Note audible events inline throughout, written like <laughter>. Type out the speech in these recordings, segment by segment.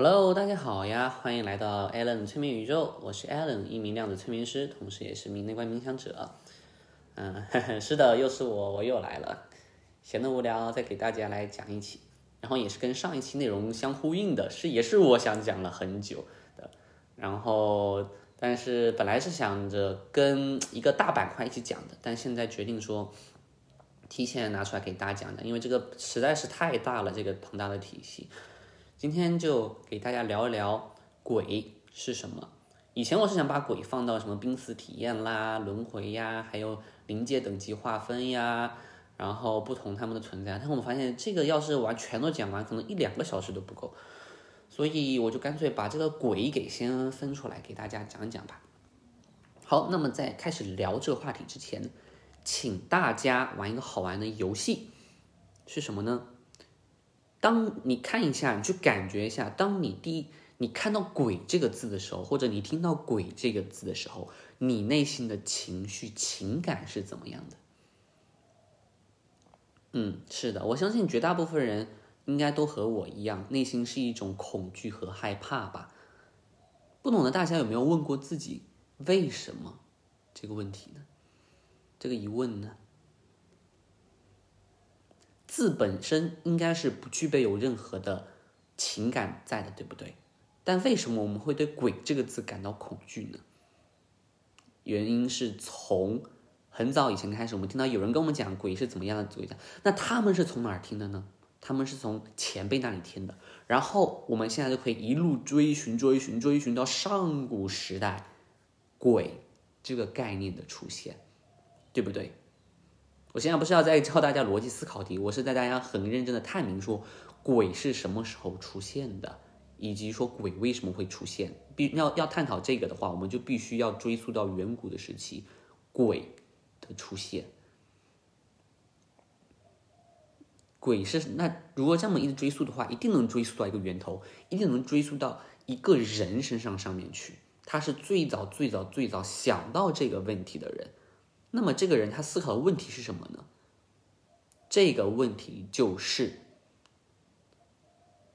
Hello，大家好呀，欢迎来到 Alan 催眠宇宙，我是 Alan，一名量子催眠师，同时也是名内观冥想者。嗯，<laughs> 是的，又是我，我又来了，闲得无聊，再给大家来讲一期，然后也是跟上一期内容相呼应的，是也是我想讲了很久的，然后但是本来是想着跟一个大板块一起讲的，但现在决定说提前拿出来给大家讲讲，因为这个实在是太大了，这个庞大的体系。今天就给大家聊一聊鬼是什么。以前我是想把鬼放到什么濒死体验啦、轮回呀，还有临界等级划分呀，然后不同他们的存在。但我们发现这个要是完全都讲完，可能一两个小时都不够，所以我就干脆把这个鬼给先分出来给大家讲讲吧。好，那么在开始聊这个话题之前，请大家玩一个好玩的游戏，是什么呢？当你看一下，你去感觉一下，当你第一你看到“鬼”这个字的时候，或者你听到“鬼”这个字的时候，你内心的情绪、情感是怎么样的？嗯，是的，我相信绝大部分人应该都和我一样，内心是一种恐惧和害怕吧。不懂的大家有没有问过自己为什么这个问题呢？这个疑问呢？字本身应该是不具备有任何的情感在的，对不对？但为什么我们会对“鬼”这个字感到恐惧呢？原因是从很早以前开始，我们听到有人跟我们讲鬼是怎么样的嘴的，那他们是从哪儿听的呢？他们是从前辈那里听的。然后我们现在就可以一路追寻、追寻、追寻到上古时代，鬼这个概念的出现，对不对？我现在不是要再教大家逻辑思考题，我是在大家很认真的探明说鬼是什么时候出现的，以及说鬼为什么会出现。必要要探讨这个的话，我们就必须要追溯到远古的时期，鬼的出现。鬼是那如果这么一直追溯的话，一定能追溯到一个源头，一定能追溯到一个人身上上面去。他是最早最早最早想到这个问题的人。那么这个人他思考的问题是什么呢？这个问题就是：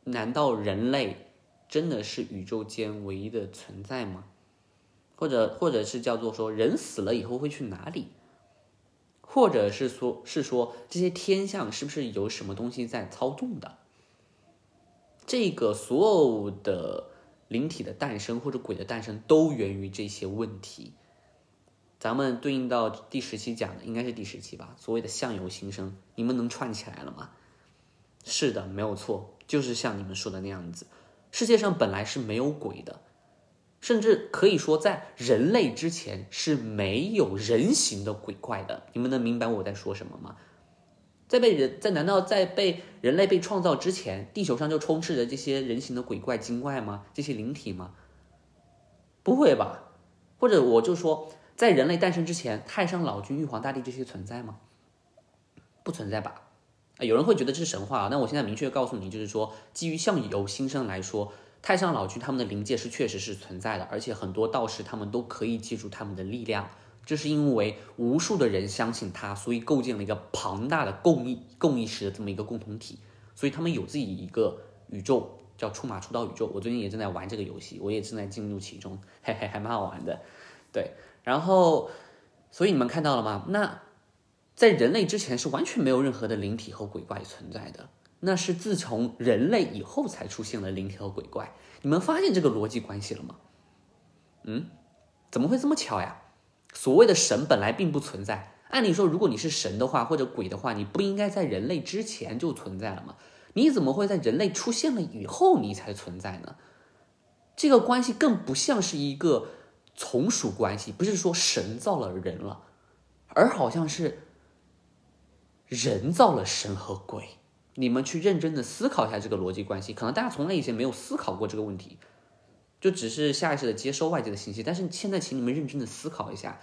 难道人类真的是宇宙间唯一的存在吗？或者，或者是叫做说，人死了以后会去哪里？或者是说，是说这些天象是不是有什么东西在操纵的？这个所有的灵体的诞生或者鬼的诞生都源于这些问题。咱们对应到第十期讲的应该是第十期吧？所谓的相由心生，你们能串起来了吗？是的，没有错，就是像你们说的那样子。世界上本来是没有鬼的，甚至可以说在人类之前是没有人形的鬼怪的。你们能明白我在说什么吗？在被人，在难道在被人类被创造之前，地球上就充斥着这些人形的鬼怪精怪吗？这些灵体吗？不会吧？或者我就说。在人类诞生之前，太上老君、玉皇大帝这些存在吗？不存在吧？啊，有人会觉得这是神话啊。那我现在明确告诉你，就是说，基于相由心生来说，太上老君他们的灵界是确实是存在的，而且很多道士他们都可以借助他们的力量。这是因为无数的人相信他，所以构建了一个庞大的共意共意识的这么一个共同体，所以他们有自己一个宇宙，叫出马出道宇宙。我最近也正在玩这个游戏，我也正在进入其中，嘿嘿，还蛮好玩的，对。然后，所以你们看到了吗？那在人类之前是完全没有任何的灵体和鬼怪存在的。那是自从人类以后才出现了灵体和鬼怪。你们发现这个逻辑关系了吗？嗯，怎么会这么巧呀？所谓的神本来并不存在。按理说，如果你是神的话或者鬼的话，你不应该在人类之前就存在了吗？你怎么会在人类出现了以后你才存在呢？这个关系更不像是一个。从属关系不是说神造了人了，而好像是人造了神和鬼。你们去认真的思考一下这个逻辑关系，可能大家从来以前没有思考过这个问题，就只是下意识的接收外界的信息。但是现在，请你们认真的思考一下，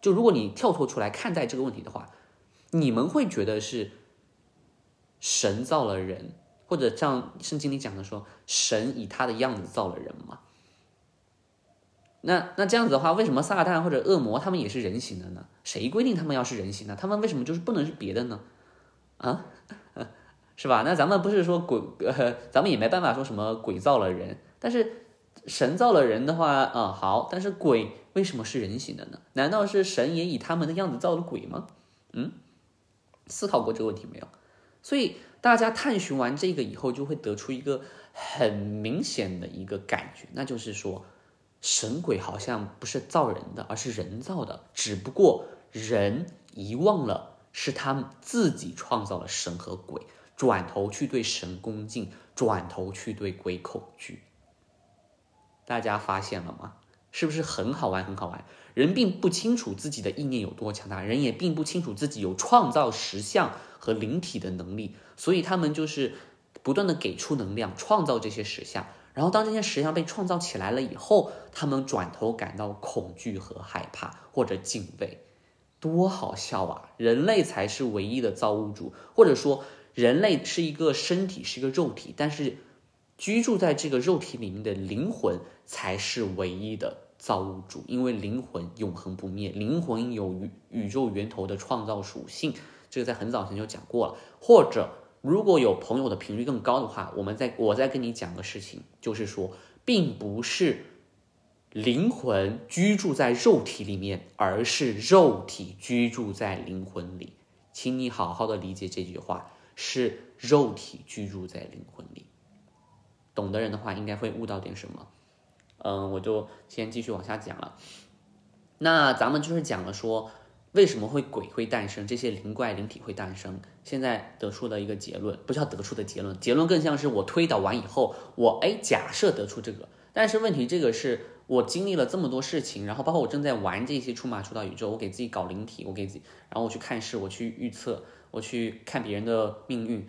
就如果你跳脱出来看待这个问题的话，你们会觉得是神造了人，或者像圣经里讲的说，神以他的样子造了人吗？那那这样子的话，为什么撒旦或者恶魔他们也是人形的呢？谁规定他们要是人形呢？他们为什么就是不能是别的呢？啊，<laughs> 是吧？那咱们不是说鬼，呃，咱们也没办法说什么鬼造了人，但是神造了人的话，啊好，但是鬼为什么是人形的呢？难道是神也以他们的样子造了鬼吗？嗯，思考过这个问题没有？所以大家探寻完这个以后，就会得出一个很明显的一个感觉，那就是说，神鬼好像不是造人的，而是人造的，只不过人遗忘了是他们自己创造了神和鬼。转头去对神恭敬，转头去对鬼恐惧。大家发现了吗？是不是很好玩？很好玩。人并不清楚自己的意念有多强大，人也并不清楚自己有创造实相和灵体的能力，所以他们就是不断的给出能量，创造这些实相。然后当这些实像被创造起来了以后，他们转头感到恐惧和害怕，或者敬畏。多好笑啊！人类才是唯一的造物主，或者说。人类是一个身体，是一个肉体，但是居住在这个肉体里面的灵魂才是唯一的造物主，因为灵魂永恒不灭，灵魂有宇宇宙源头的创造属性，这个在很早前就讲过了。或者如果有朋友的频率更高的话，我们再我再跟你讲个事情，就是说，并不是灵魂居住在肉体里面，而是肉体居住在灵魂里，请你好好的理解这句话。是肉体居住在灵魂里，懂的人的话应该会悟到点什么。嗯，我就先继续往下讲了。那咱们就是讲了说，为什么会鬼会诞生，这些灵怪灵体会诞生。现在得出的一个结论，不叫得出的结论，结论更像是我推导完以后，我哎假设得出这个。但是问题，这个是我经历了这么多事情，然后包括我正在玩这些出马出到宇宙，我给自己搞灵体，我给自己，然后我去看事，我去预测。我去看别人的命运，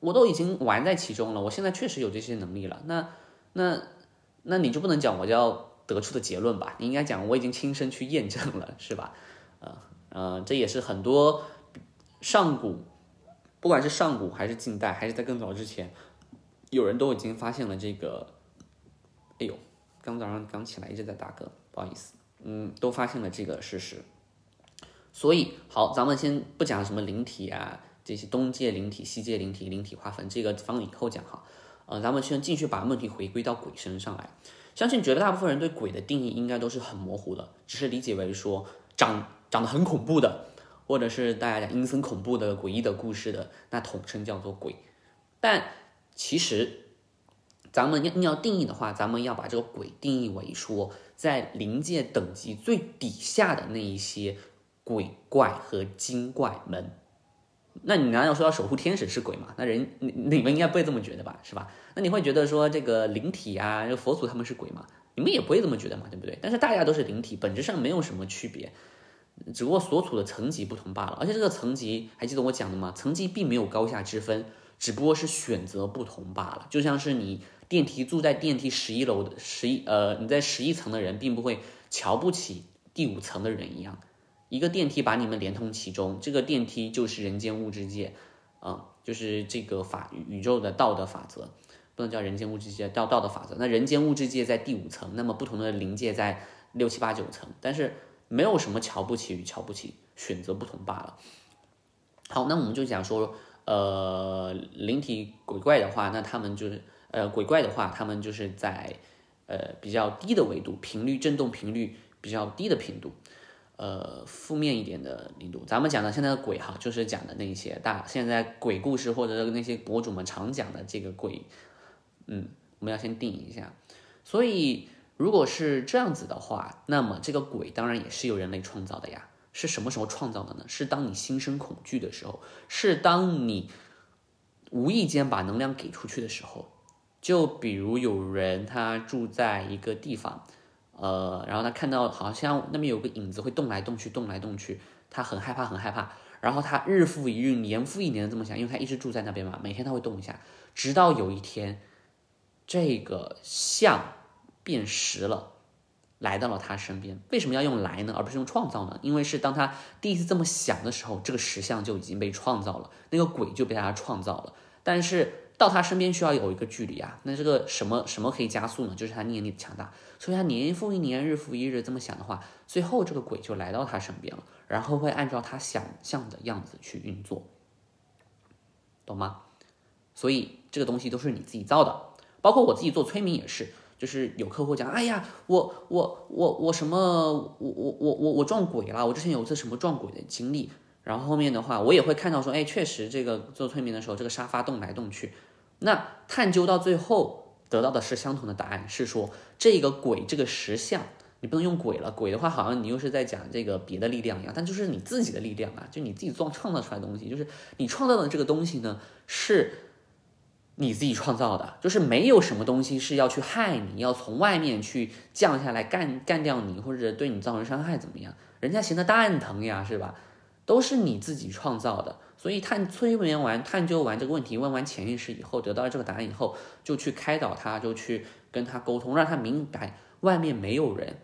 我都已经玩在其中了。我现在确实有这些能力了。那、那、那你就不能讲我要得出的结论吧？你应该讲我已经亲身去验证了，是吧？呃呃，这也是很多上古，不管是上古还是近代，还是在更早之前，有人都已经发现了这个。哎呦，刚早上刚起来一直在打嗝，不好意思。嗯，都发现了这个事实。所以好，咱们先不讲什么灵体啊，这些东界灵体、西界灵体、灵体划分，这个放以后讲哈。呃，咱们先继续把问题回归到鬼身上来。相信绝大部分人对鬼的定义应该都是很模糊的，只是理解为说长长得很恐怖的，或者是大家讲阴森恐怖的、诡异的故事的，那统称叫做鬼。但其实咱们要要定义的话，咱们要把这个鬼定义为说在灵界等级最底下的那一些。鬼怪和精怪们，那你难道说要守护天使是鬼吗？那人你你们应该不会这么觉得吧，是吧？那你会觉得说这个灵体啊，佛祖他们是鬼吗？你们也不会这么觉得嘛，对不对？但是大家都是灵体，本质上没有什么区别，只不过所处的层级不同罢了。而且这个层级还记得我讲的吗？层级并没有高下之分，只不过是选择不同罢了。就像是你电梯住在电梯十一楼的十一呃你在十一层的人，并不会瞧不起第五层的人一样。一个电梯把你们连通其中，这个电梯就是人间物质界，啊，就是这个法宇宙的道德法则，不能叫人间物质界，叫道德法则。那人间物质界在第五层，那么不同的灵界在六七八九层，但是没有什么瞧不起与瞧不起，选择不同罢了。好，那我们就讲说，呃，灵体鬼怪的话，那他们就是，呃，鬼怪的话，他们就是在，呃，比较低的维度，频率振动频率比较低的频度。呃，负面一点的零度，咱们讲的现在的鬼哈，就是讲的那些大现在鬼故事或者那些博主们常讲的这个鬼，嗯，我们要先定一下。所以如果是这样子的话，那么这个鬼当然也是由人类创造的呀。是什么时候创造的呢？是当你心生恐惧的时候，是当你无意间把能量给出去的时候。就比如有人他住在一个地方。呃，然后他看到好像那边有个影子会动来动去，动来动去，他很害怕，很害怕。然后他日复一日，年复一年的这么想，因为他一直住在那边嘛，每天他会动一下，直到有一天，这个像变实了，来到了他身边。为什么要用来呢，而不是用创造呢？因为是当他第一次这么想的时候，这个石像就已经被创造了，那个鬼就被他创造了。但是。到他身边需要有一个距离啊，那这个什么什么可以加速呢？就是他念力的强大，所以他年复一年，日复一日这么想的话，最后这个鬼就来到他身边了，然后会按照他想象的样子去运作，懂吗？所以这个东西都是你自己造的。包括我自己做催眠也是，就是有客户讲，哎呀，我我我我什么，我我我我我撞鬼了，我之前有一次什么撞鬼的经历。然后后面的话，我也会看到说，哎，确实这个做催眠的时候，这个沙发动来动去。那探究到最后得到的是相同的答案，是说这个鬼这个实像，你不能用鬼了，鬼的话好像你又是在讲这个别的力量一样，但就是你自己的力量啊，就你自己创创造出来的东西，就是你创造的这个东西呢，是你自己创造的，就是没有什么东西是要去害你，要从外面去降下来干干掉你，或者对你造成伤害怎么样？人家闲的蛋疼呀，是吧？都是你自己创造的，所以探催眠完、探究完这个问题，问完潜意识以后，得到了这个答案以后，就去开导他，就去跟他沟通，让他明白外面没有人，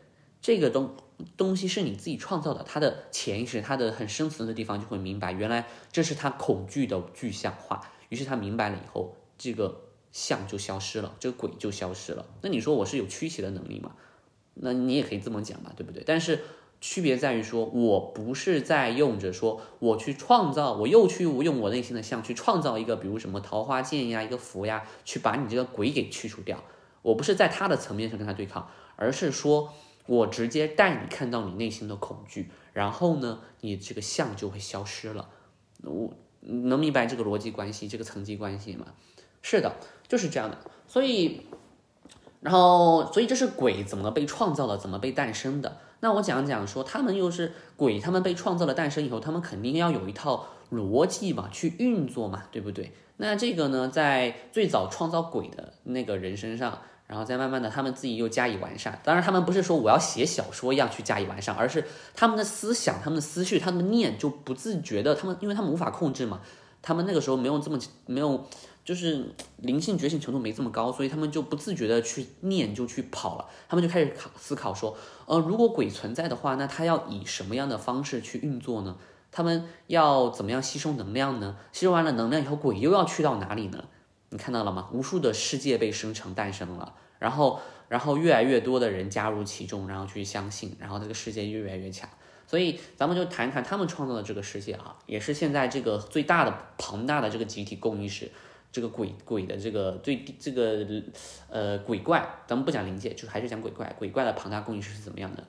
这个东东西是你自己创造的。他的潜意识，他的很深层的地方就会明白，原来这是他恐惧的具象化。于是他明白了以后，这个像就消失了，这个鬼就消失了。那你说我是有驱邪的能力吗？那你也可以这么讲吧，对不对？但是。区别在于说，我不是在用着说，我去创造，我又去用我内心的像去创造一个，比如什么桃花剑呀，一个符呀，去把你这个鬼给去除掉。我不是在他的层面上跟他对抗，而是说我直接带你看到你内心的恐惧，然后呢，你这个像就会消失了。我能明白这个逻辑关系，这个层级关系吗？是的，就是这样的。所以，然后，所以这是鬼怎么被创造的，怎么被诞生的。那我讲讲说，他们又是鬼，他们被创造了诞生以后，他们肯定要有一套逻辑嘛，去运作嘛，对不对？那这个呢，在最早创造鬼的那个人身上，然后再慢慢的他们自己又加以完善。当然，他们不是说我要写小说一样去加以完善，而是他们的思想、他们的思绪、他们的念就不自觉的，他们因为他们无法控制嘛，他们那个时候没有这么没有。就是灵性觉醒程度没这么高，所以他们就不自觉的去念就去跑了，他们就开始考思考说，呃，如果鬼存在的话，那他要以什么样的方式去运作呢？他们要怎么样吸收能量呢？吸收完了能量以后，鬼又要去到哪里呢？你看到了吗？无数的世界被生成诞生了，然后，然后越来越多的人加入其中，然后去相信，然后这个世界越来越强。所以咱们就谈一谈他们创造的这个世界啊，也是现在这个最大的庞大的这个集体共意识。这个鬼鬼的这个最这个呃鬼怪，咱们不讲灵界，就还是讲鬼怪。鬼怪的庞大供应是怎么样的？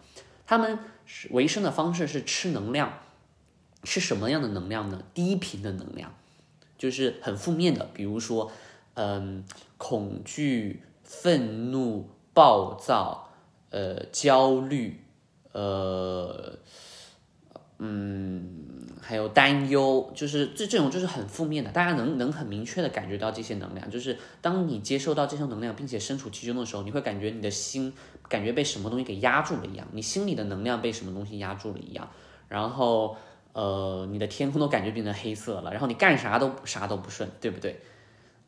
他们是维生的方式是吃能量，是什么样的能量呢？低频的能量，就是很负面的，比如说嗯恐惧、愤怒、暴躁、呃焦虑、呃嗯。还有担忧，就是这这种就是很负面的，大家能能很明确的感觉到这些能量，就是当你接受到这些能量，并且身处其中的时候，你会感觉你的心感觉被什么东西给压住了一样，你心里的能量被什么东西压住了一样，然后呃，你的天空都感觉变成黑色了，然后你干啥都啥都不顺，对不对？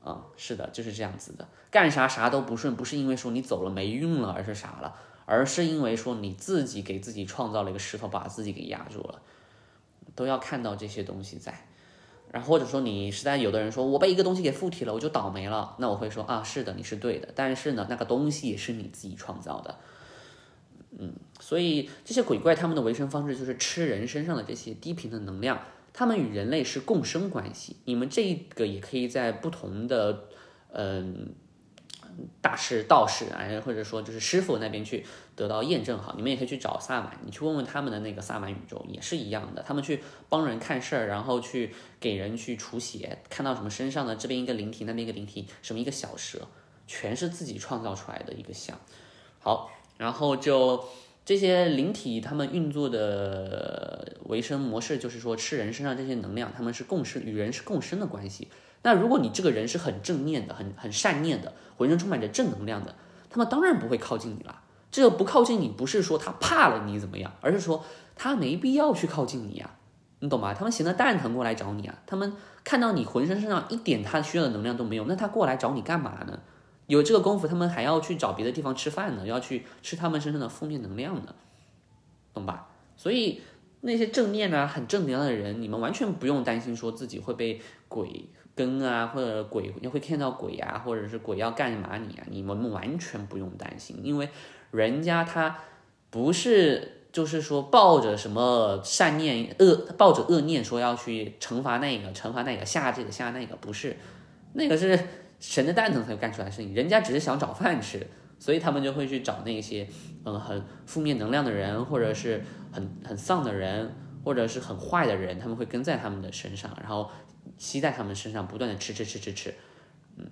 啊，<laughs> 是的，就是这样子的，干啥啥都不顺，不是因为说你走了没运了，而是啥了，而是因为说你自己给自己创造了一个石头，把自己给压住了。都要看到这些东西在，然后或者说你实在有的人说我被一个东西给附体了，我就倒霉了，那我会说啊，是的，你是对的，但是呢，那个东西也是你自己创造的，嗯，所以这些鬼怪他们的维生方式就是吃人身上的这些低频的能量，他们与人类是共生关系，你们这个也可以在不同的嗯。大师、道士啊，或者说就是师傅那边去得到验证好，你们也可以去找萨满，你去问问他们的那个萨满宇宙也是一样的，他们去帮人看事儿，然后去给人去除邪，看到什么身上的这边一个灵体，那边一个灵体，什么一个小蛇，全是自己创造出来的一个像。好，然后就这些灵体他们运作的维生模式，就是说吃人身上这些能量，他们是共生，与人是共生的关系。那如果你这个人是很正念的，很很善念的，浑身充满着正能量的，他们当然不会靠近你了。这个不靠近你，不是说他怕了你怎么样，而是说他没必要去靠近你呀，你懂吗？他们闲得蛋疼过来找你啊，他们看到你浑身身上一点他需要的能量都没有，那他过来找你干嘛呢？有这个功夫，他们还要去找别的地方吃饭呢，要去吃他们身上的负面能量呢，懂吧？所以那些正念啊、很正能量的人，你们完全不用担心说自己会被鬼。跟啊，或者鬼你会看到鬼啊，或者是鬼要干嘛你啊？你们完全不用担心，因为人家他不是就是说抱着什么善念恶，抱着恶念说要去惩罚那个惩罚那个下这个下那个，不是，那个是神的蛋疼才干出来的事情，人家只是想找饭吃，所以他们就会去找那些嗯很负面能量的人，或者是很很丧的人，或者是很坏的人，他们会跟在他们的身上，然后吸在他们身上，不断的吃吃吃吃吃，嗯，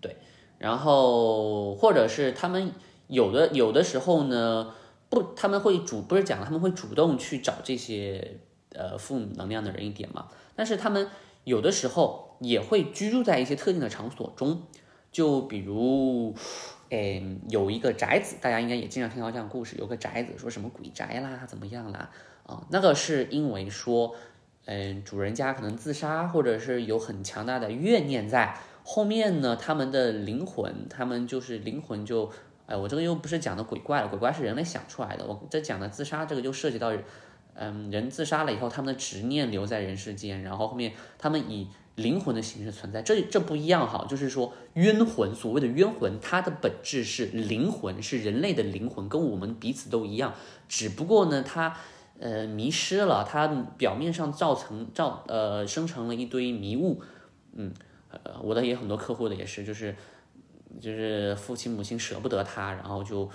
对，然后或者是他们有的有的时候呢，不他们会主不是讲他们会主动去找这些呃负能量的人一点嘛，但是他们有的时候。也会居住在一些特定的场所中，就比如，嗯，有一个宅子，大家应该也经常听到这样故事，有个宅子说什么鬼宅啦，怎么样啦，啊，那个是因为说，嗯，主人家可能自杀，或者是有很强大的怨念在后面呢，他们的灵魂，他们就是灵魂就，哎，我这个又不是讲的鬼怪了，鬼怪是人类想出来的，我这讲的自杀这个就涉及到，嗯，人自杀了以后，他们的执念留在人世间，然后后面他们以。灵魂的形式存在，这这不一样哈，就是说冤魂，所谓的冤魂，它的本质是灵魂，是人类的灵魂，跟我们彼此都一样，只不过呢，它呃迷失了，它表面上造成造呃生成了一堆迷雾，嗯，呃，我的也很多客户的也是，就是就是父亲母亲舍不得他，然后就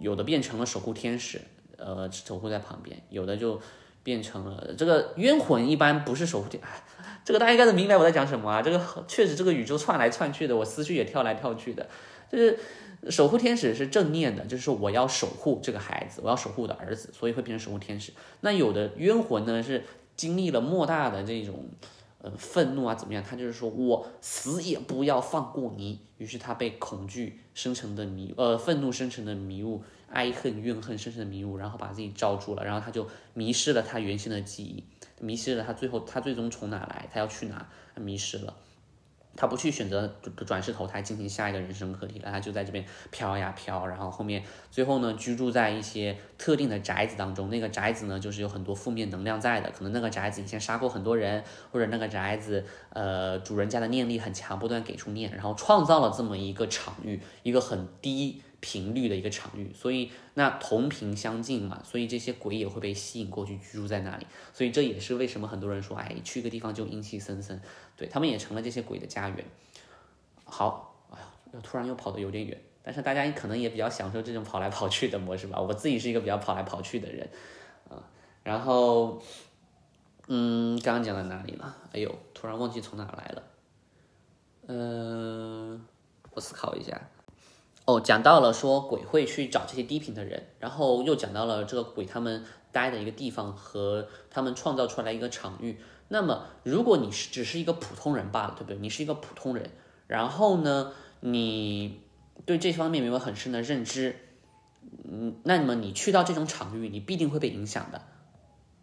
有的变成了守护天使，呃，守护在旁边，有的就变成了这个冤魂，一般不是守护天。这个大家应该能明白我在讲什么啊？这个确实，这个宇宙窜来窜去的，我思绪也跳来跳去的。就是守护天使是正念的，就是说我要守护这个孩子，我要守护我的儿子，所以会变成守护天使。那有的冤魂呢，是经历了莫大的这种呃愤怒啊，怎么样？他就是说我死也不要放过你。于是他被恐惧生成的迷呃愤怒生成的迷雾，爱恨怨恨生成的迷雾，然后把自己罩住了，然后他就迷失了他原先的记忆。迷失了，他最后他最终从哪来？他要去哪？迷失了，他不去选择转世投胎进行下一个人生课题了，他就在这边飘呀飘，然后后面最后呢居住在一些特定的宅子当中，那个宅子呢就是有很多负面能量在的，可能那个宅子以前杀过很多人，或者那个宅子呃主人家的念力很强，不断给出念，然后创造了这么一个场域，一个很低。频率的一个场域，所以那同频相近嘛，所以这些鬼也会被吸引过去居住在那里，所以这也是为什么很多人说，哎，去一个地方就阴气森森，对他们也成了这些鬼的家园。好，哎呀，突然又跑得有点远，但是大家可能也比较享受这种跑来跑去的模式吧。我自己是一个比较跑来跑去的人，啊，然后，嗯，刚刚讲到哪里了？哎呦，突然忘记从哪来了，嗯，我思考一下。哦，讲到了说鬼会去找这些低频的人，然后又讲到了这个鬼他们待的一个地方和他们创造出来一个场域。那么，如果你是只是一个普通人罢了，对不对？你是一个普通人，然后呢，你对这方面没有很深的认知，嗯，那么你去到这种场域，你必定会被影响的。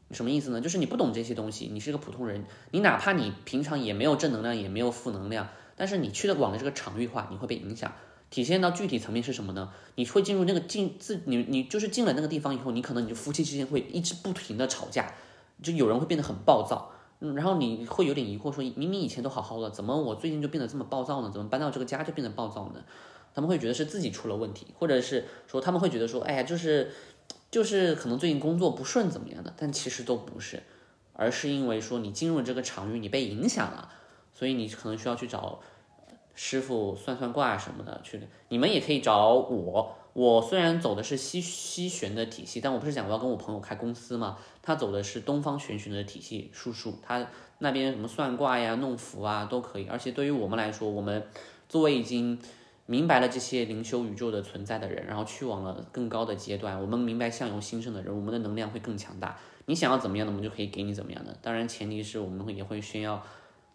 什么意思呢？就是你不懂这些东西，你是一个普通人，你哪怕你平常也没有正能量，也没有负能量，但是你去的往的这个场域化，你会被影响。体现到具体层面是什么呢？你会进入那个进自你你就是进了那个地方以后，你可能你就夫妻之间会一直不停的吵架，就有人会变得很暴躁，然后你会有点疑惑，说明明以前都好好的，怎么我最近就变得这么暴躁呢？怎么搬到这个家就变得暴躁呢？他们会觉得是自己出了问题，或者是说他们会觉得说，哎呀，就是就是可能最近工作不顺怎么样的，但其实都不是，而是因为说你进入这个场域，你被影响了，所以你可能需要去找。师傅算算卦什么的去，你们也可以找我。我虽然走的是西西玄的体系，但我不是讲我要跟我朋友开公司嘛？他走的是东方玄学的体系，术数。他那边什么算卦呀、弄符啊都可以。而且对于我们来说，我们作为已经明白了这些灵修宇宙的存在的人，然后去往了更高的阶段，我们明白相由心生的人，我们的能量会更强大。你想要怎么样的，我们就可以给你怎么样的。当然，前提是我们会也会需要。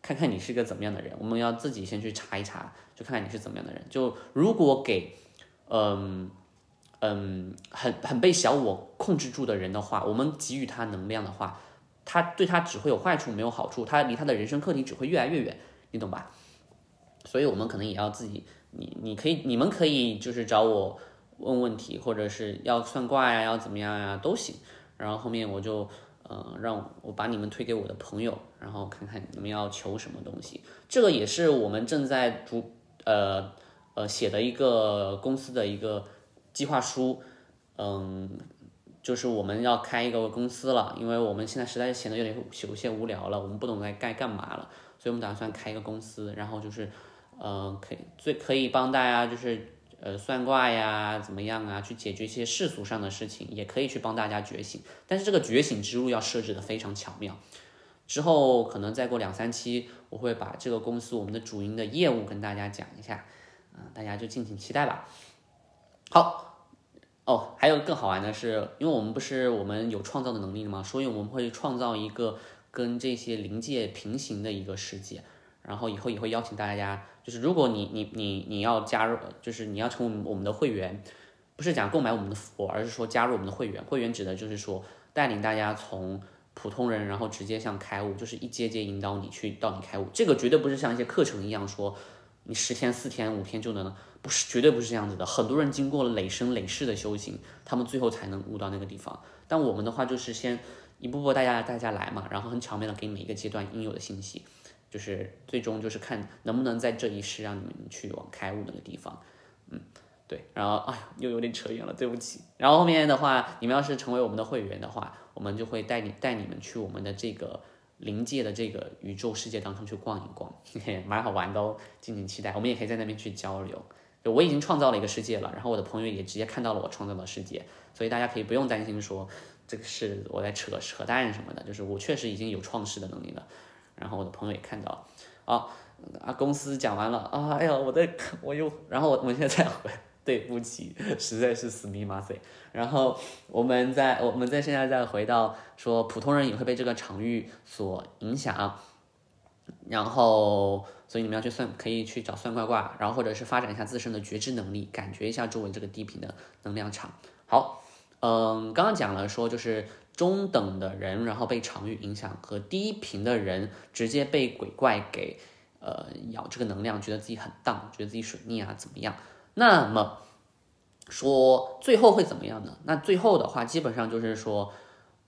看看你是个怎么样的人，我们要自己先去查一查，就看看你是怎么样的人。就如果给，嗯嗯，很很被小我控制住的人的话，我们给予他能量的话，他对他只会有坏处没有好处，他离他的人生课题只会越来越远，你懂吧？所以我们可能也要自己，你你可以，你们可以就是找我问问题，或者是要算卦呀，要怎么样呀都行。然后后面我就。嗯，让我把你们推给我的朋友，然后看看你们要求什么东西。这个也是我们正在逐呃呃写的一个公司的一个计划书。嗯，就是我们要开一个公司了，因为我们现在实在是闲得有点有些无聊了，我们不懂该该干嘛了，所以我们打算开一个公司，然后就是，呃，可以最可以帮大家就是呃算卦呀，怎么样啊，去解决一些世俗上的事情，也可以去帮大家觉醒，但是这个觉醒之路要设置的非常巧妙。之后可能再过两三期，我会把这个公司我们的主营的业务跟大家讲一下，啊，大家就敬请期待吧。好。哦，还有更好玩的是，因为我们不是我们有创造的能力吗？所以我们会创造一个跟这些灵界平行的一个世界。然后以后也会邀请大家，就是如果你你你你要加入，就是你要成为我们的会员，不是讲购买我们的服务，而是说加入我们的会员。会员指的就是说带领大家从普通人，然后直接向开悟，就是一阶阶引导你去到你开悟。这个绝对不是像一些课程一样说你十天、四天、五天就能。不是，绝对不是这样子的。很多人经过了累生累世的修行，他们最后才能悟到那个地方。但我们的话就是先一步步大家大家来嘛，然后很巧妙的给每一个阶段应有的信息，就是最终就是看能不能在这一世让你们去往开悟那个地方。嗯，对。然后哎呀，又有点扯远了，对不起。然后后面的话，你们要是成为我们的会员的话，我们就会带你带你们去我们的这个。临界的这个宇宙世界当中去逛一逛，嘿嘿，蛮好玩的哦，敬请期待。我们也可以在那边去交流。就我已经创造了一个世界了，然后我的朋友也直接看到了我创造的世界，所以大家可以不用担心说这个是我在扯扯淡什么的，就是我确实已经有创世的能力了。然后我的朋友也看到，啊啊，公司讲完了啊，哎呀，我在我又，然后我我现在再回，对不起，实在是死密码塞。然后我们在我们在现在再回到说，普通人也会被这个场域所影响，然后。所以你们要去算，可以去找算卦卦，然后或者是发展一下自身的觉知能力，感觉一下周围这个低频的能量场。好，嗯，刚刚讲了说就是中等的人，然后被场域影响，和低频的人直接被鬼怪给呃咬这个能量，觉得自己很荡，觉得自己水逆啊怎么样？那么说最后会怎么样呢？那最后的话，基本上就是说，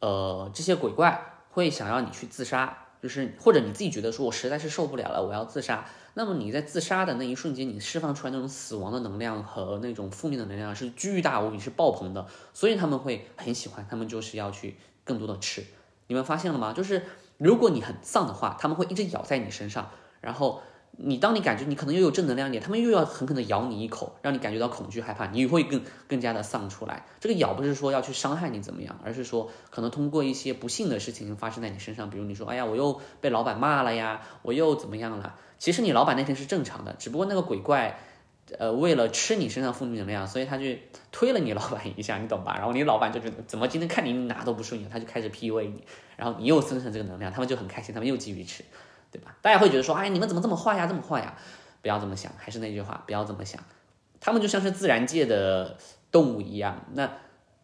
呃，这些鬼怪会想要你去自杀。就是或者你自己觉得说，我实在是受不了了，我要自杀。那么你在自杀的那一瞬间，你释放出来那种死亡的能量和那种负面的能量是巨大无比，是爆棚的。所以他们会很喜欢，他们就是要去更多的吃。你们发现了吗？就是如果你很丧的话，他们会一直咬在你身上，然后。你当你感觉你可能又有正能量点，他们又要狠狠的咬你一口，让你感觉到恐惧害怕，你会更更加的丧出来。这个咬不是说要去伤害你怎么样，而是说可能通过一些不幸的事情发生在你身上，比如你说，哎呀，我又被老板骂了呀，我又怎么样了？其实你老板那天是正常的，只不过那个鬼怪，呃，为了吃你身上负能量，所以他去推了你老板一下，你懂吧？然后你老板就觉得怎么今天看你哪都不顺眼，他就开始 PUA 你，然后你又生成这个能量，他们就很开心，他们又继续吃。对吧？大家会觉得说，哎，你们怎么这么坏呀，这么坏呀？不要这么想，还是那句话，不要这么想。他们就像是自然界的动物一样，那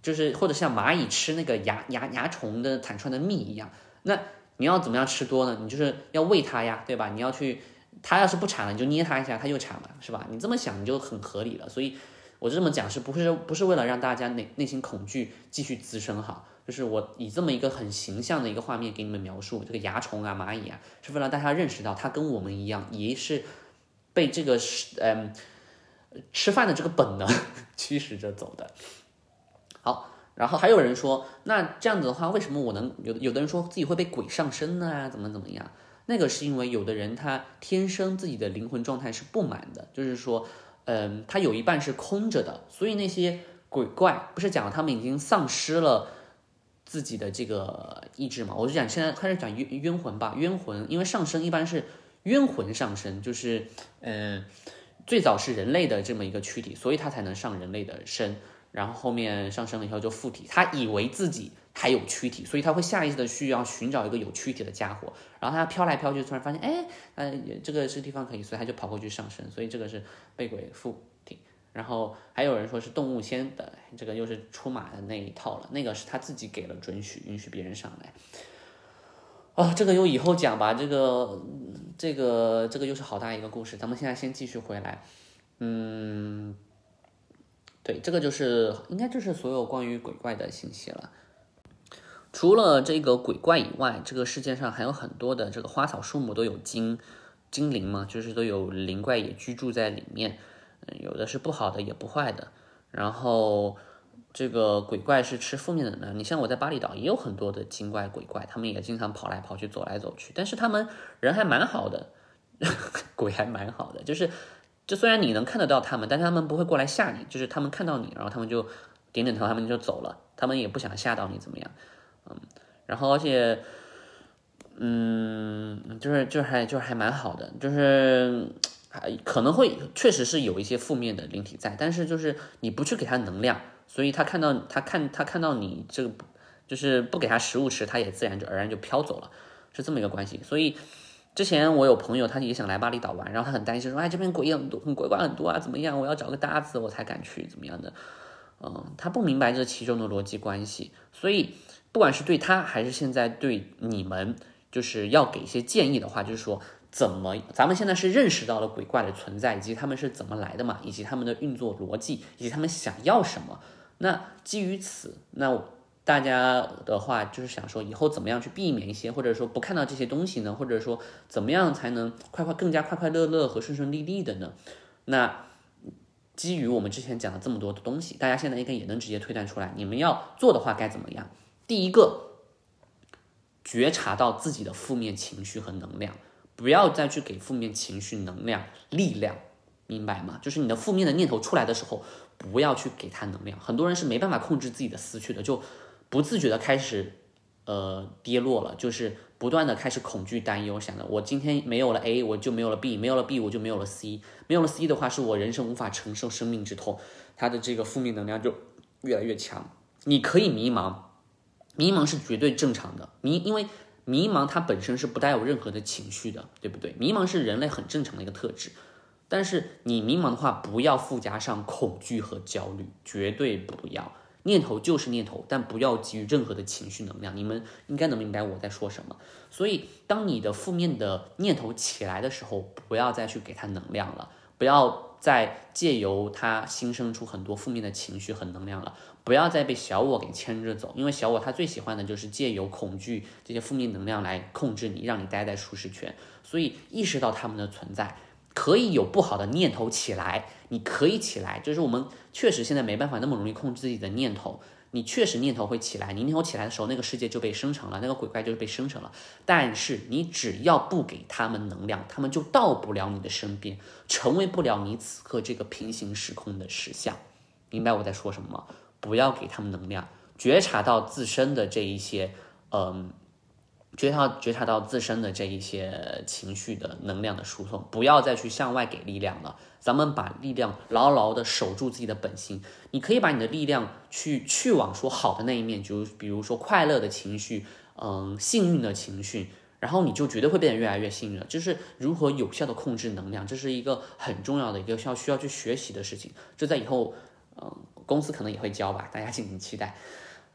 就是或者像蚂蚁吃那个蚜蚜蚜虫的产出来的蜜一样。那你要怎么样吃多呢？你就是要喂它呀，对吧？你要去，它要是不产了，你就捏它一下，它又产了，是吧？你这么想，你就很合理了。所以，我这么讲是不是不是为了让大家内内心恐惧继续滋生哈？就是我以这么一个很形象的一个画面给你们描述这个蚜虫啊、蚂蚁啊，是为了大家认识到它跟我们一样，也是被这个是嗯吃饭的这个本能 <laughs> 驱使着走的。好，然后还有人说，那这样子的话，为什么我能有有的人说自己会被鬼上身呢？怎么怎么样？那个是因为有的人他天生自己的灵魂状态是不满的，就是说，嗯，他有一半是空着的，所以那些鬼怪不是讲他们已经丧失了。自己的这个意志嘛，我就讲现在开始讲冤冤魂吧。冤魂，因为上升一般是冤魂上升，就是嗯，最早是人类的这么一个躯体，所以他才能上人类的身，然后后面上升了以后就附体。他以为自己还有躯体，所以他会下意识的需要寻找一个有躯体的家伙，然后他飘来飘去，突然发现，哎，呃，这个是地方可以，所以他就跑过去上身，所以这个是被鬼附。然后还有人说是动物先的，这个又是出马的那一套了，那个是他自己给了准许，允许别人上来。哦，这个又以后讲吧，这个这个这个又是好大一个故事，咱们现在先继续回来。嗯，对，这个就是应该就是所有关于鬼怪的信息了。除了这个鬼怪以外，这个世界上还有很多的这个花草树木都有精精灵嘛，就是都有灵怪也居住在里面。有的是不好的，也不坏的。然后，这个鬼怪是吃负面的能量。你像我在巴厘岛也有很多的精怪鬼怪，他们也经常跑来跑去、走来走去，但是他们人还蛮好的，<laughs> 鬼还蛮好的。就是，就虽然你能看得到他们，但他们不会过来吓你。就是他们看到你，然后他们就点点头，他们就走了。他们也不想吓到你怎么样，嗯，然后而且，嗯，就是就还就还蛮好的，就是可能会确实是有一些负面的灵体在，但是就是你不去给他能量。所以他看到他看他看到你这个，就是不给他食物吃，他也自然就而然就飘走了，是这么一个关系。所以之前我有朋友，他也想来巴厘岛玩，然后他很担心说，哎，这边鬼很多，很鬼怪很多啊，怎么样？我要找个搭子我才敢去，怎么样的？嗯，他不明白这其中的逻辑关系。所以不管是对他还是现在对你们，就是要给一些建议的话，就是说怎么咱们现在是认识到了鬼怪的存在，以及他们是怎么来的嘛，以及他们的运作逻辑，以及他们想要什么。那基于此，那大家的话就是想说，以后怎么样去避免一些，或者说不看到这些东西呢？或者说怎么样才能快快更加快快乐乐和顺顺利利的呢？那基于我们之前讲了这么多的东西，大家现在应该也能直接推断出来，你们要做的话该怎么样？第一个，觉察到自己的负面情绪和能量，不要再去给负面情绪能量力量，明白吗？就是你的负面的念头出来的时候。不要去给他能量，很多人是没办法控制自己的思绪的，就不自觉的开始，呃，跌落了，就是不断的开始恐惧、担忧，想着我今天没有了 A，我就没有了 B，没有了 B，我就没有了 C，没有了 C 的话，是我人生无法承受生命之痛，他的这个负面能量就越来越强。你可以迷茫，迷茫是绝对正常的，迷，因为迷茫它本身是不带有任何的情绪的，对不对？迷茫是人类很正常的一个特质。但是你迷茫的话，不要附加上恐惧和焦虑，绝对不要。念头就是念头，但不要给予任何的情绪能量。你们应该能明白我在说什么。所以，当你的负面的念头起来的时候，不要再去给它能量了，不要再借由他新生出很多负面的情绪和能量了，不要再被小我给牵着走，因为小我他最喜欢的就是借由恐惧这些负面能量来控制你，让你待在舒适圈。所以，意识到他们的存在。可以有不好的念头起来，你可以起来，就是我们确实现在没办法那么容易控制自己的念头，你确实念头会起来，你念头起来的时候，那个世界就被生成了，那个鬼怪就是被生成了。但是你只要不给他们能量，他们就到不了你的身边，成为不了你此刻这个平行时空的实相。明白我在说什么吗？不要给他们能量，觉察到自身的这一些，嗯。觉察觉察到自身的这一些情绪的能量的输送，不要再去向外给力量了。咱们把力量牢牢的守住自己的本心。你可以把你的力量去去往说好的那一面，就比如说快乐的情绪，嗯，幸运的情绪，然后你就绝对会变得越来越幸运了。就是如何有效的控制能量，这是一个很重要的一个需要需要去学习的事情。这在以后，嗯，公司可能也会教吧，大家敬请期待。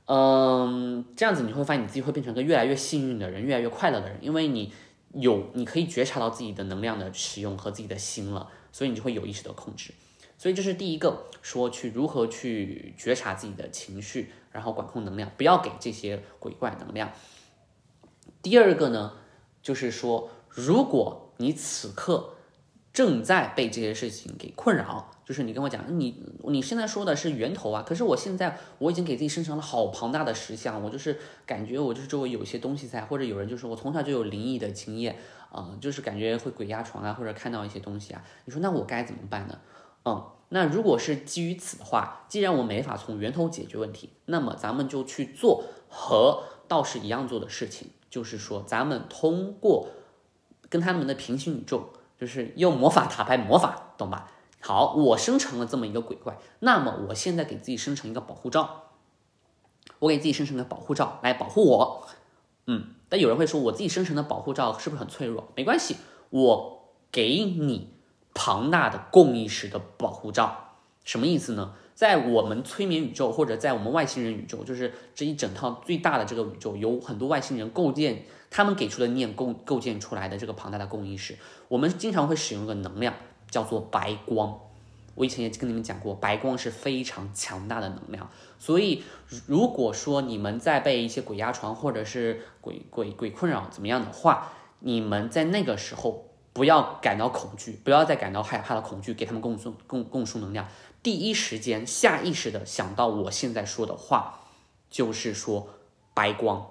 嗯，这样子你会发现你自己会变成一个越来越幸运的人，越来越快乐的人，因为你有你可以觉察到自己的能量的使用和自己的心了，所以你就会有意识的控制。所以这是第一个，说去如何去觉察自己的情绪，然后管控能量，不要给这些鬼怪能量。第二个呢，就是说，如果你此刻正在被这些事情给困扰。就是你跟我讲，你你现在说的是源头啊，可是我现在我已经给自己生成了好庞大的实像，我就是感觉我就是周围有一些东西在，或者有人就是我从小就有灵异的经验，嗯，就是感觉会鬼压床啊，或者看到一些东西啊，你说那我该怎么办呢？嗯，那如果是基于此的话，既然我没法从源头解决问题，那么咱们就去做和道士一样做的事情，就是说咱们通过跟他们的平行宇宙，就是用魔法打败魔法，懂吧？好，我生成了这么一个鬼怪，那么我现在给自己生成一个保护罩，我给自己生成一个保护罩来保护我。嗯，但有人会说，我自己生成的保护罩是不是很脆弱？没关系，我给你庞大的共意识的保护罩，什么意思呢？在我们催眠宇宙或者在我们外星人宇宙，就是这一整套最大的这个宇宙，有很多外星人构建，他们给出的念构构建出来的这个庞大的共意识，我们经常会使用一个能量。叫做白光，我以前也跟你们讲过，白光是非常强大的能量。所以，如果说你们在被一些鬼压床或者是鬼鬼鬼困扰怎么样的话，你们在那个时候不要感到恐惧，不要再感到害怕的恐惧，给他们供送供供输能量。第一时间下意识的想到我现在说的话，就是说白光，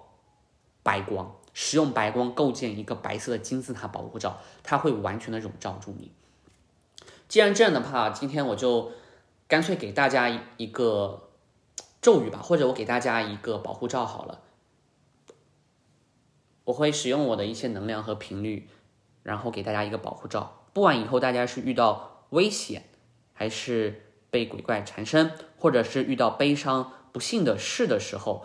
白光，使用白光构建一个白色的金字塔保护罩，它会完全的笼罩住你。既然这样的话，今天我就干脆给大家一个咒语吧，或者我给大家一个保护罩好了。我会使用我的一些能量和频率，然后给大家一个保护罩。不管以后大家是遇到危险，还是被鬼怪缠身，或者是遇到悲伤、不幸的事的时候，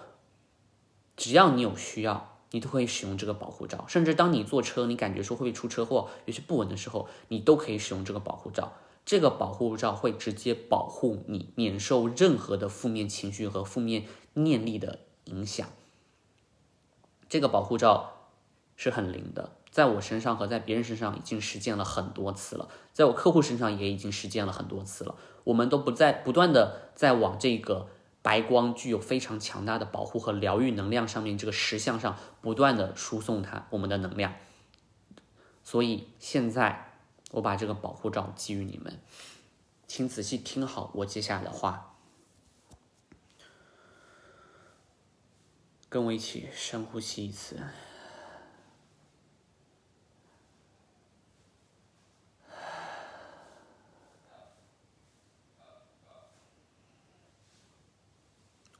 只要你有需要，你都可以使用这个保护罩。甚至当你坐车，你感觉说会不会出车祸，有些不稳的时候，你都可以使用这个保护罩。这个保护罩会直接保护你免受任何的负面情绪和负面念力的影响。这个保护罩是很灵的，在我身上和在别人身上已经实践了很多次了，在我客户身上也已经实践了很多次了。我们都不在不断的在往这个白光具有非常强大的保护和疗愈能量上面这个石像上不断的输送它我们的能量。所以现在我把这个保护罩给予你们，请仔细听好我接下来的话。跟我一起深呼吸一次。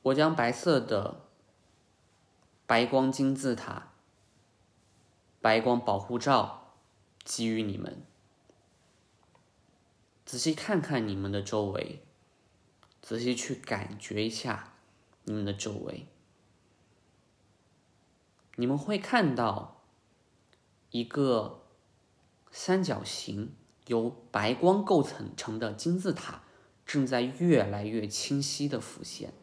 我将白色的白光金字塔、白光保护罩给予你们。仔细看看你们的周围，仔细去感觉一下你们的周围。你们会看到一个三角形，由白光构成成的金字塔正在越来越清晰的浮现，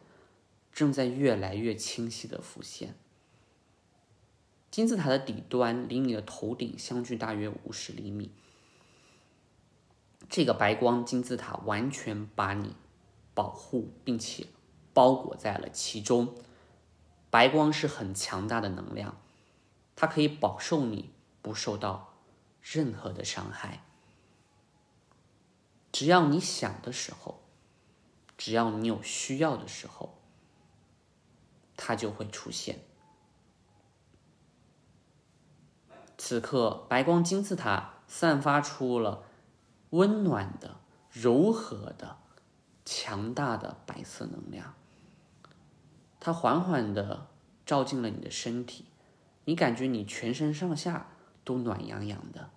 正在越来越清晰的浮现。金字塔的底端离你的头顶相距大约五十厘米。这个白光金字塔完全把你保护并且包裹在了其中。白光是很强大的能量，它可以保受你不受到任何的伤害。只要你想的时候，只要你有需要的时候，它就会出现。此刻，白光金字塔散发出了温暖的、柔和的、强大的白色能量。它缓缓的照进了你的身体，你感觉你全身上下都暖洋洋的，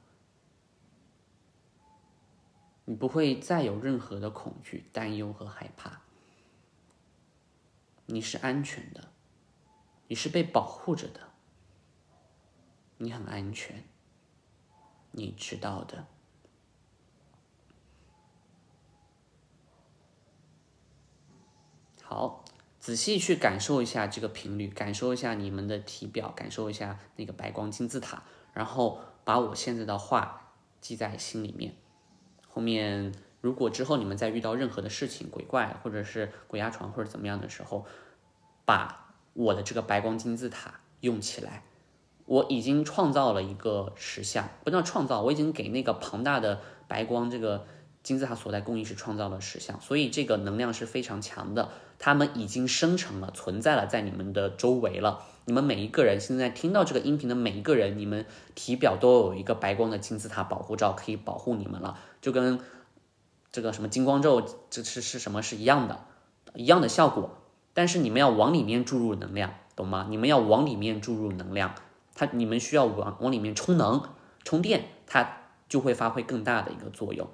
你不会再有任何的恐惧、担忧和害怕，你是安全的，你是被保护着的，你很安全，你知道的。好。仔细去感受一下这个频率，感受一下你们的体表，感受一下那个白光金字塔，然后把我现在的话记在心里面。后面如果之后你们再遇到任何的事情，鬼怪或者是鬼压床或者怎么样的时候，把我的这个白光金字塔用起来。我已经创造了一个实像，不叫创造，我已经给那个庞大的白光这个。金字塔所在工艺是创造了实像，所以这个能量是非常强的。他们已经生成了，存在了在你们的周围了。你们每一个人现在听到这个音频的每一个人，你们体表都有一个白光的金字塔保护罩，可以保护你们了。就跟这个什么金光咒，这是是什么是一样的，一样的效果。但是你们要往里面注入能量，懂吗？你们要往里面注入能量，它你们需要往往里面充能、充电，它就会发挥更大的一个作用。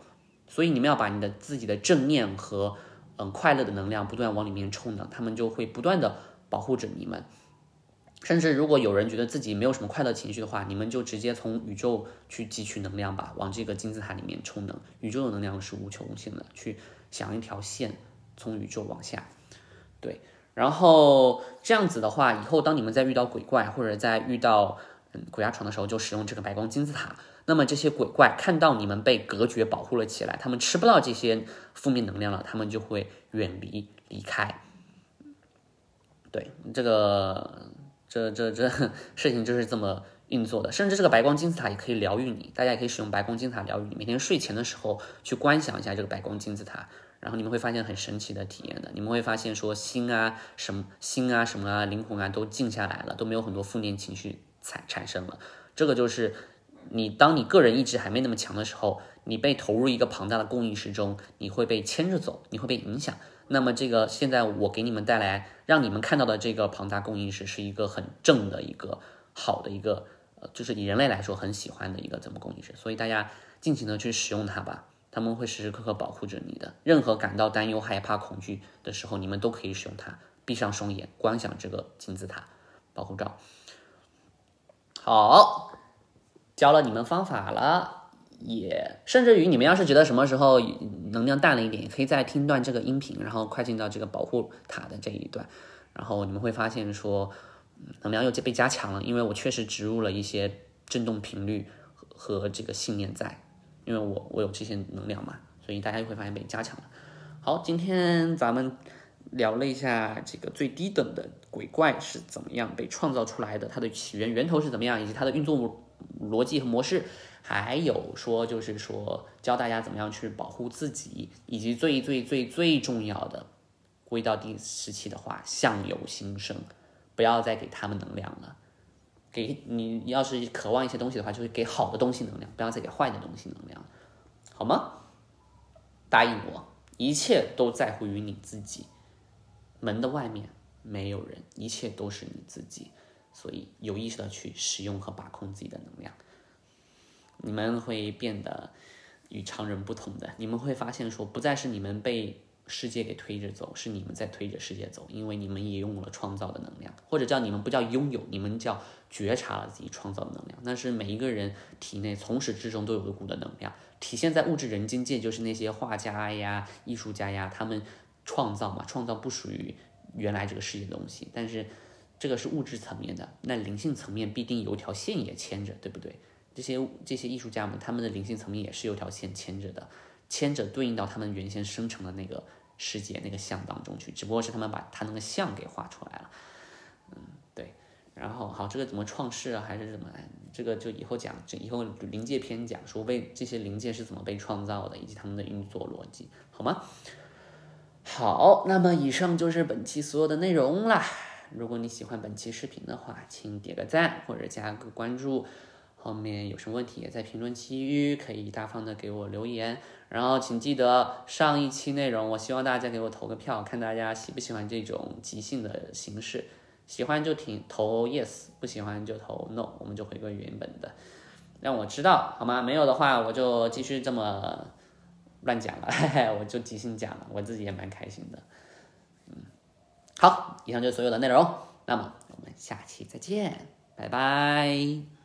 所以你们要把你的自己的正念和嗯快乐的能量不断往里面充能，他们就会不断的保护着你们。甚至如果有人觉得自己没有什么快乐情绪的话，你们就直接从宇宙去汲取能量吧，往这个金字塔里面充能。宇宙的能量是无穷无尽的，去想一条线从宇宙往下，对。然后这样子的话，以后当你们在遇到鬼怪或者在遇到嗯鬼压床的时候，就使用这个白光金字塔。那么这些鬼怪看到你们被隔绝保护了起来，他们吃不到这些负面能量了，他们就会远离离开。对，这个这这这 <laughs> 事情就是这么运作的。甚至这个白光金字塔也可以疗愈你，大家也可以使用白光金字塔疗愈你。每天睡前的时候去观想一下这个白光金字塔，然后你们会发现很神奇的体验的，你们会发现说心啊什么心啊什么啊灵魂啊都静下来了，都没有很多负面情绪产产生了。这个就是你当你个人意志还没那么强的时候，你被投入一个庞大的公益之中，你会被牵着走，你会被影响。那么这个现在我给你们带来让你们看到的这个庞大公益是是一个很正的一个好的一个呃，就是以人类来说很喜欢的一个怎么公益式，所以大家尽情的去使用它吧。他们会时时刻刻保护着你的。任何感到担忧、害怕、恐惧的时候，你们都可以使用它。闭上双眼，观想这个金字塔保护罩。好，教了你们方法了，也甚至于你们要是觉得什么时候能量淡了一点，也可以再听段这个音频，然后快进到这个保护塔的这一段，然后你们会发现说能量又被加强了，因为我确实植入了一些振动频率和这个信念在。因为我我有这些能量嘛，所以大家就会发现被加强了。好，今天咱们聊了一下这个最低等的鬼怪是怎么样被创造出来的，它的起源源头是怎么样，以及它的运作逻辑和模式，还有说就是说教大家怎么样去保护自己，以及最最最最重要的，归到第十期的话，相由心生，不要再给他们能量了。给你要是渴望一些东西的话，就是给好的东西能量，不要再给坏的东西能量，好吗？答应我，一切都在乎于你自己。门的外面没有人，一切都是你自己，所以有意识的去使用和把控自己的能量，你们会变得与常人不同的。你们会发现，说不再是你们被。世界给推着走，是你们在推着世界走，因为你们也拥有了创造的能量，或者叫你们不叫拥有，你们叫觉察了自己创造的能量。那是每一个人体内从始至终都有一股的能量，体现在物质人间界，就是那些画家呀、艺术家呀，他们创造嘛，创造不属于原来这个世界的东西，但是这个是物质层面的，那灵性层面必定有条线也牵着，对不对？这些这些艺术家们，他们的灵性层面也是有条线牵着的，牵着对应到他们原先生成的那个。世界那个像当中去，只不过是他们把他那个像给画出来了，嗯，对，然后好，这个怎么创世啊，还是怎么？这个就以后讲，这以后灵界篇讲说被这些灵界是怎么被创造的，以及他们的运作逻辑，好吗？好，那么以上就是本期所有的内容啦。如果你喜欢本期视频的话，请点个赞或者加个关注。后面有什么问题也在评论区可以大方的给我留言，然后请记得上一期内容，我希望大家给我投个票，看大家喜不喜欢这种即兴的形式，喜欢就挺投 yes，不喜欢就投 no，我们就回归原本的，让我知道好吗？没有的话我就继续这么乱讲了，我就即兴讲了，我自己也蛮开心的，嗯，好，以上就是所有的内容，那么我们下期再见，拜拜。